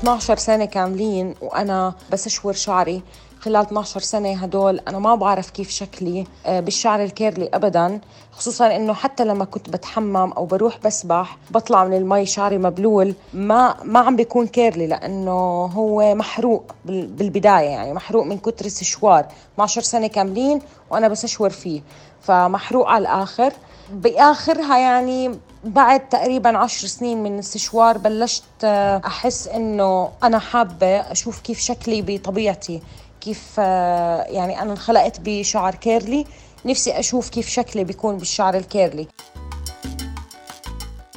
12 سنة كاملين وأنا بسشور شعري. خلال 12 سنة هدول أنا ما بعرف كيف شكلي آه، بالشعر ال curly أبدا خصوصا إنه حتى لما كنت بتحمم أو بروح بسبح بطلع من المي شعري مبلول ما ما عم بيكون curly لأنه هو محروق بالبداية يعني محروق من كتر السشوار. 12 سنة كاملين وأنا بسشور فيه فمحروق على الآخر. بآخرها يعني بعد تقريبا عشر سنين من السشوار بلشت آه، أحس إنه أنا حابة أشوف كيف شكلي بطبيعتي. كيف آه، يعني أنا انخلقت بشعر curly. نفسي أشوف كيف شكلي بيكون بالشعر ال curly.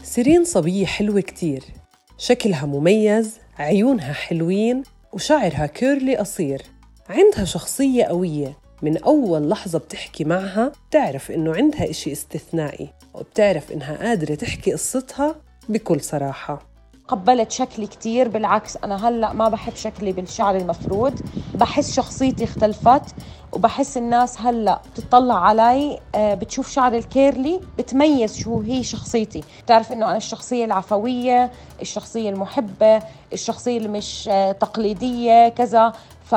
سيرين صبية حلوة كتير. شكلها مميز عيونها حلوين وشعرها curly قصير. عندها شخصية قوية. من أول لحظة بتحكي معها بتعرف إنه عندها إشي استثنائي وبتعرف إنها قادرة تحكي قصتها بكل صراحة. قبلت شكلي كتير بالعكس أنا هلأ ما بحب شكلي بالشعر المفرود. بحس شخصيتي اختلفت وبحس الناس هلأ بتطلع علي آه، بتشوف شعر ال curly بتميز شو هي شخصيتي. بتعرف إنه أنا الشخصية العفوية الشخصية المحبة الشخصية اللي مش آه، تقليدية كذا. ف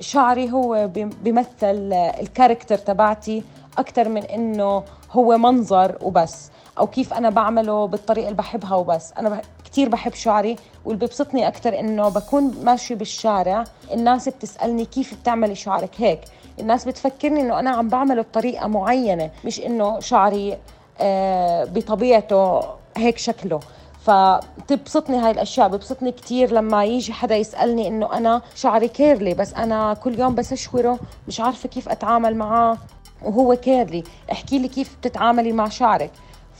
شعري هو بيمثل ال character تبعتي أكثر من إنه هو منظر وبس. أو كيف أنا بعمله بالطريقة اللي بحبها وبس. أنا بح... كتير بحب شعري واللي بيبسطني أكثر إنه بكون ماشي بالشارع الناس بتسألني كيف بتعملي شعرك هيك. الناس بتفكرني إنه أنا عم بعمله بطريقة معينة مش إنه شعري آه بطبيعته هيك شكله. فتبسطني هاي الأشياء. ببسطني كثير لما يجي حدا يسألني إنه أنا شعري كيرلي بس أنا كل يوم بس اشوره مش عارفة كيف أتعامل معاه وهو curly. احكي لي كيف بتتعاملي مع شعرك.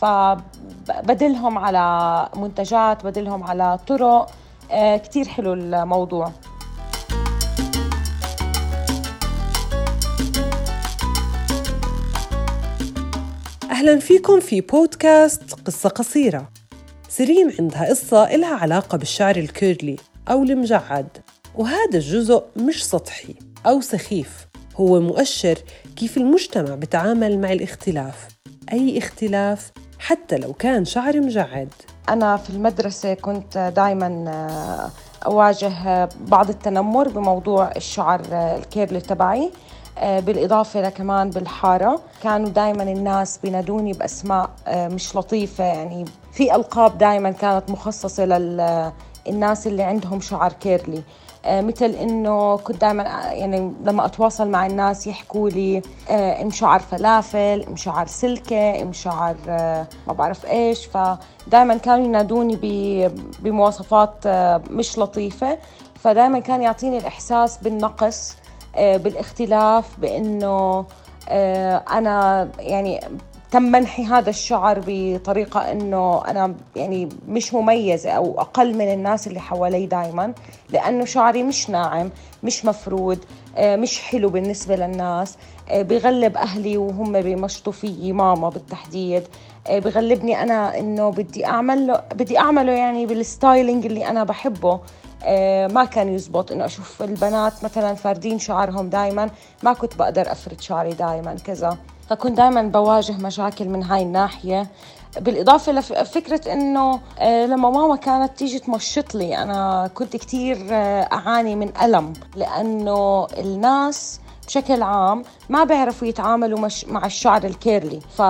فبدلهم على منتجات بدلهم على طرق. آه كثير حلو الموضوع. أهلا فيكم في بودكاست قصة قصيرة. سيرين عندها قصة إلها علاقة بالشعر ال curly أو المجعد. وهذا الجزء مش سطحي أو سخيف. هو مؤشر كيف المجتمع بتعامل مع الاختلاف. أي اختلاف؟ حتى لو كان شعر مجعد. أنا في المدرسة كنت دائما آه، أواجه بعض التنمر بموضوع الشعر آه، الكيرلي تبعي آه، بالإضافة لكمان بالحارة. كانوا دائما الناس بينادوني بأسماء مش لطيفة يعني في ألقاب دائما كانت مخصصة للناس اللي عندهم شعر curly. مثل إنه كنت دائما آه، يعني لما أتواصل مع الناس يحكوا لي ام شعر فلافل ام شعر سلكه ام شعر ما بعرف إيش. فدائما كانوا ينادوني بمواصفات مش لطيفة. فدائما كان يعطيني الإحساس بالنقص بالاختلاف بإنه أنا يعني تم منحي هذا الشعر بطريقة أنه أنا يعني مش مميزة أو أقل من الناس اللي حوالي دايما لأنه شعري مش ناعم مش مفرود آه، مش حلو بالنسبة للناس آه، بغلب أهلي وهم بيمشطوا فيي ماما بالتحديد آه، بغلبني أنا إنه بدي أعمل بدي أعمله يعني بالستايلينج اللي أنا بحبه. ما كان يزبط إنه أشوف البنات مثلا فاردين شعرهم دائما ما كنت بقدر أفرد شعري دائما كذا. فكنت دائما بواجه مشاكل من هاي الناحية. بالإضافة لفكرة إنه آه، لما ماما كانت تيجي تمشط لي أنا كنت كتير آه، أعاني من ألم لأنه الناس بشكل عام ما بيعرفوا يتعاملوا مش مع الشعر ال curly. ف...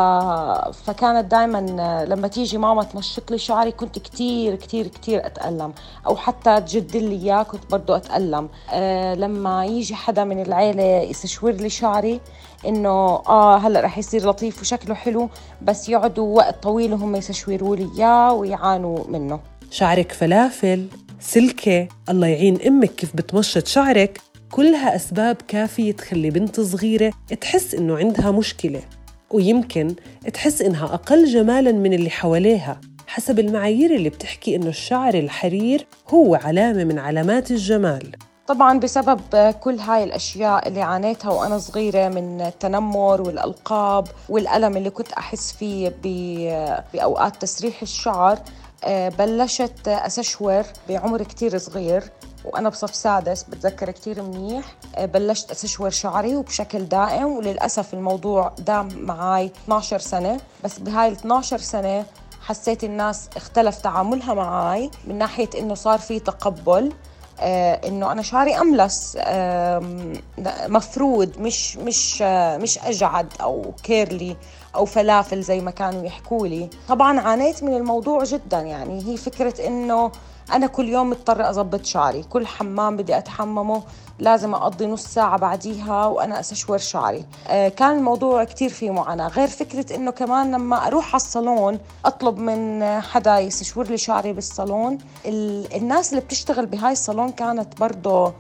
فكانت دائما آه، لما تيجي ماما تمشط لي شعري كنت كتير كتير كتير أتألم. أو حتى تجدل لي إياه كنت برضو أتألم. أه لما يجي حدا من العيلة يستشور لي شعري إنه آه هلأ رح يصير لطيف وشكله حلو بس يقعدوا وقت طويل وهم يسشوروا لي إياه ويعانوا منه. شعرك فلافل سلكة الله يعين أمك كيف بتمشط شعرك. كلها أسباب كافية تخلي بنت صغيرة تحس إنه عندها مشكلة ويمكن تحس إنها أقل جمالاً من اللي حواليها حسب المعايير اللي بتحكي إنه الشعر الحرير هو علامة من علامات الجمال. طبعا بسبب كل هاي الأشياء اللي عانيتها وأنا صغيرة من التنمر والألقاب والألم اللي كنت أحس فيه بأوقات تسريح الشعر آه، بلشت أسشور بعمر كتير صغير. وأنا بصف سادس بتذكر كتير منيح. آه، بلشت اسشور شعري وبشكل دائم وللأسف الموضوع دام معي 12 سنة. بس بهاي ال 12 سنة حسيت الناس اختلف تعاملها معي من ناحية إنه صار في تقبل آه إنه أنا شعري أملس آه مفرود مش مش آه مش أجعد أو curly أو فلافل زي ما كانوا يحكوا لي طبعا عانيت من الموضوع جدا يعني هي فكرة إنه أنا كل يوم مضطرة اضبط شعري. كل حمام بدي أتحممه لازم أقضي نص ساعة بعديها وأنا أسشور شعري. آه كان الموضوع كتير فيه معاناة. غير فكرة إنه كمان لما أروح على الصالون أطلب من حدا يسشور لي شعري بالصالون. الناس اللي بتشتغل بهاي الصالون كانت برضه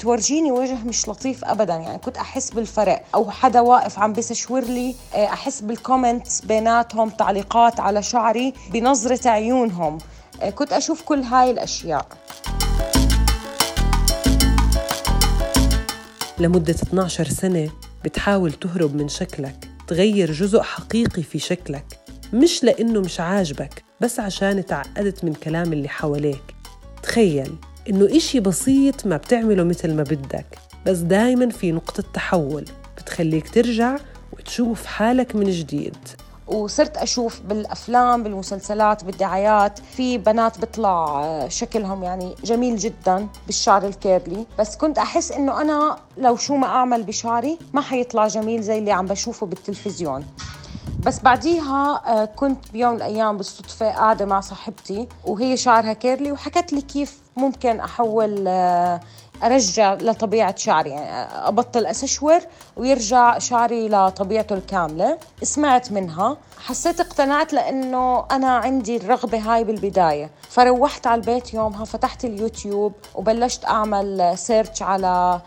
تورجيني وجه مش لطيف ابدا. يعني كنت أحس بالفرق. أو حدا واقف عم بيسشور لي آه، أحس بال comments بيناتهم تعليقات على شعري بنظرة عيونهم. كنت أشوف كل هاي الأشياء. لمدة 12 سنة بتحاول تهرب من شكلك تغير جزء حقيقي في شكلك مش لأنه مش عاجبك بس عشان تعقدت من كلام اللي حواليك. تخيل إنه إشي بسيط ما بتعمله مثل ما بدك بس دايما في نقطة تحول بتخليك ترجع وتشوف حالك من جديد. وصرت أشوف بالأفلام بالمسلسلات بالدعايات. في بنات بيطلع آه، شكلهم يعني جميل جدا بالشعر الكيرلي. بس كنت أحس إنه أنا لو شو ما أعمل بشعري ما حيطلع جميل زي اللي عم بشوفه بالتلفزيون. بس بعديها آه، كنت بيوم من الأيام بالصدفة قاعدة مع صاحبتي وهي شعرها curly وحكت لي كيف ممكن أحول آه، أرجع لطبيعة شعري يعني أبطل أسشور ويرجع شعري لطبيعته الكاملة. سمعت منها حسيت اقتنعت لأنه أنا عندي الرغبة هاي بالبداية. فروحت على البيت يومها فتحت اليوتيوب وبلشت أعمل search على آه،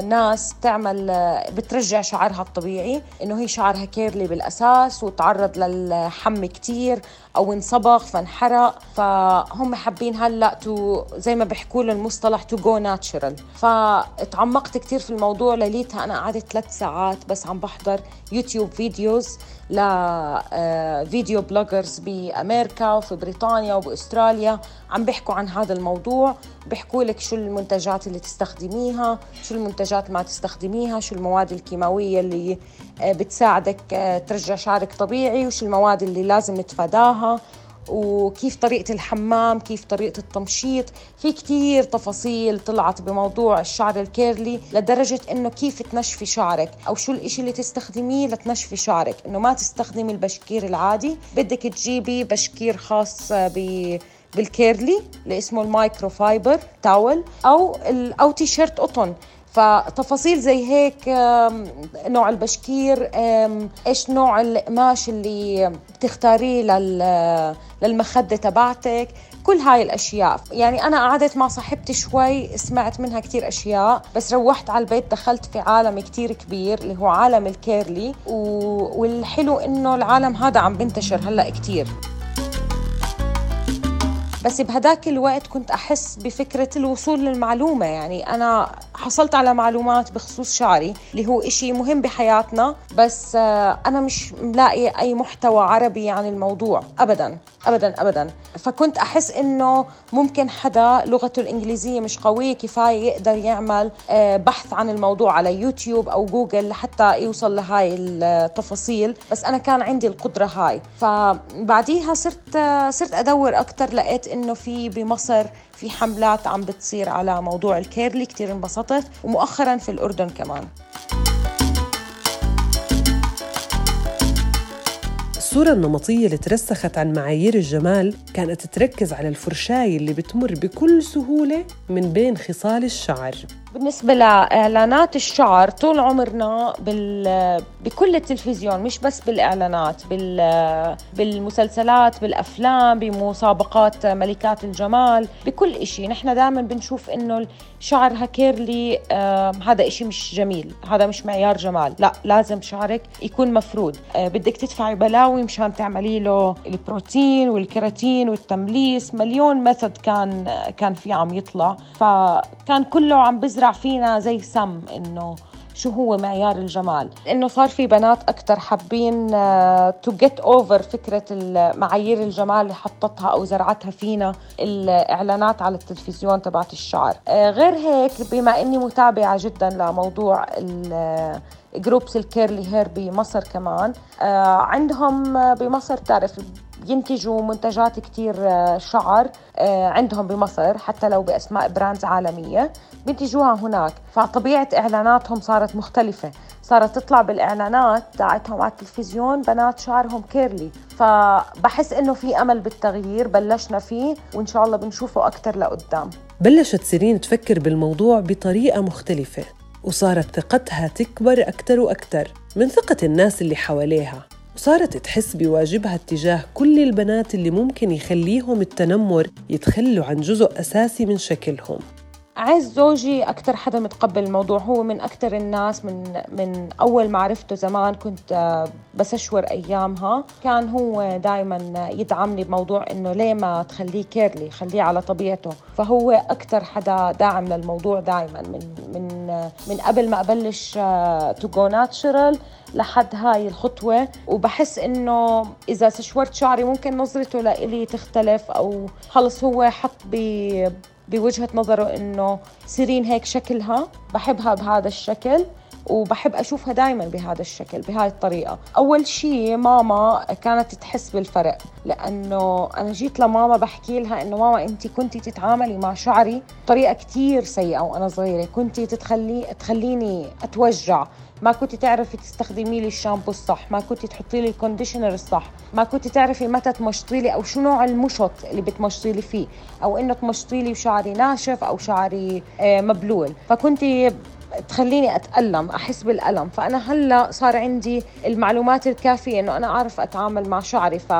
ناس تعمل آه، بترجع شعرها الطبيعي إنه هي شعرها curly بالأساس وتعرض للحمي كتير. أو انصبغ فانحرق فهم حابين هلأ to زي ما بيحكوا له المصطلح to go natural فتعمقت كثير في الموضوع ليلتها أنا قعدت ثلاث ساعات بس عم بحضر يوتيوب videos ل video bloggers بأمريكا وفي بريطانيا وبأستراليا. عم بيحكوا عن هذا الموضوع بيحكوا لك شو المنتجات اللي تستخدميها شو المنتجات ما تستخدميها شو المواد الكيماوية اللي آه، بتساعدك آه، ترجع شعرك طبيعي وشو المواد اللي لازم نتفاداها وكيف طريقة الحمام كيف طريقة التمشيط. في كتير تفاصيل طلعت بموضوع الشعر الكيرلي لدرجة إنه كيف تنشفي شعرك أو شو الإشي اللي تستخدميه لتنشفي شعرك. إنه ما تستخدمي البشكير العادي بدك تجيبي بشكير خاص ب بال curly اللي اسمه ال microfiber towel أو أو تي شيرت قطن. فتفاصيل زي هيك نوع البشكير إيش نوع القماش اللي بتختاريه للمخدة تبعتك كل هاي الأشياء. يعني أنا قعدت مع صاحبتي شوي سمعت منها كتير أشياء بس روحت على البيت دخلت في عالم كتير كبير اللي هو عالم ال curly والحلو إنه العالم هذا عم بنتشر هلأ كتير. بس بهداك الوقت كنت أحس بفكرة الوصول للمعلومة. يعني أنا حصلت على معلومات بخصوص شعري اللي هو إشي مهم بحياتنا بس آه، أنا مش ملاقي أي محتوى عربي عن الموضوع أبدا أبدا أبدا. فكنت أحس إنه ممكن حدا لغته الإنجليزية مش قوية كفاية يقدر يعمل آه، بحث عن الموضوع على يوتيوب أو جوجل لحتى يوصل لهاي التفاصيل بس أنا كان عندي القدرة هاي. فبعديها صرت آه، صرت أدور أكتر لقيت إنه في بمصر في حملات عم بتصير على موضوع الكيرلي كتير انبسطت. ومؤخرا في الأردن كمان. الصورة النمطية اللي ترسخت عن معايير الجمال كانت تركز على الفرشاية اللي بتمر بكل سهولة من بين خصال الشعر. بالنسبة لإعلانات الشعر طول عمرنا بال... بكل التلفزيون مش بس بالإعلانات بال... بالمسلسلات بالأفلام بمسابقات ملكات الجمال بكل إشي. نحن دائما بنشوف إنه شعرها curly آه هذا إشي مش جميل هذا مش معيار جمال. لا لازم شعرك يكون مفرود آه بدك تدفعي بلاوي مشان تعملي له البروتين والكيراتين والتمليس. مليون method كان كان في عم يطلع. فكان كله عم بزرع بيزرع فينا زي سم إنه شو هو معيار الجمال. إنه صار في بنات أكثر حابين to get over فكرة معايير الجمال اللي حطتها أو زرعتها فينا الإعلانات على التلفزيون تبعت الشعر. آه، غير هيك بما إني متابعة جدا لموضوع groups ال curly hair بمصر كمان آه، عندهم بمصر تعرف بينتجوا منتجات كتير آه، شعر آه، عندهم بمصر حتى لو بأسماء brands عالمية بينتجوها هناك. فطبيعة إعلاناتهم صارت مختلفة. صارت تطلع بالإعلانات تاعتهم على التلفزيون بنات شعرهم curly. فبحس إنه في أمل بالتغيير بلشنا فيه وإن شاء الله بنشوفه أكتر لقدام. بلشت سيرين تفكر بالموضوع بطريقة مختلفة وصارت ثقتها تكبر أكثر وأكثر من ثقة الناس اللي حواليها. وصارت تحس بواجبها اتجاه كل البنات اللي ممكن يخليهم التنمر يتخلوا عن جزء أساسي من شكلهم. عز زوجي أكثر حدا متقبل الموضوع هو من أكثر الناس من من أول ما عرفته زمان كنت آه، بسشور أيامها. كان هو دائما يدعمني بموضوع إنه ليه ما تخليه curly خليه على طبيعته. فهو أكثر حدا داعم للموضوع دائما من من من قبل ما أبلش to go natural لحد هاي الخطوة. وبحس إنه إذا سشورت شعري ممكن نظرته لإلي تختلف أو خلص هو حط ب بوجهة نظره إنه سيرين هيك شكلها بحبها بهذا الشكل. وبحب أشوفها دائما بهذا الشكل بهاي الطريقة. أول شيء ماما كانت تحس بالفرق لأنه أنا جيت لماما بحكي لها إنه ماما أنت كنتي تتعاملي مع شعري بطريقة كتير سيئة وأنا صغيرة كنتي تتخلي تخليني أتوجع. ما كنت تعرفي تستخدمي لي الشامبو الصح ما كنت تحطي لي ال conditioner الصح ما كنت تعرفي متى تمشطي لي أو شو نوع المشط اللي بتمشطي لي فيه أو إنه تمشطي لي وشعري ناشف أو شعري آه، مبلول. فكنت تخليني أتألم أحس بالألم. فأنا هلأ صار عندي المعلومات الكافية إنه أنا أعرف أتعامل مع شعري. ف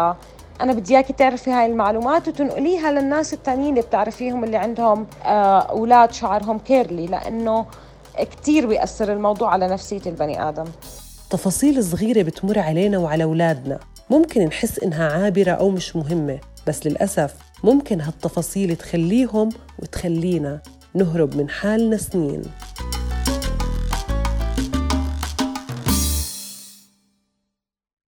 أنا بدي إياكي تعرفي هاي المعلومات وتنقليها للناس التانيين اللي بتعرفيهم اللي عندهم آه، أولاد شعرهم كيرلي لأنه كتير بيأثر الموضوع على نفسية البني آدم. تفاصيل صغيرة بتمر علينا وعلى أولادنا. ممكن نحس إنها عابرة أو مش مهمة بس للأسف ممكن هالتفاصيل تخليهم وتخلينا نهرب من حالنا سنين.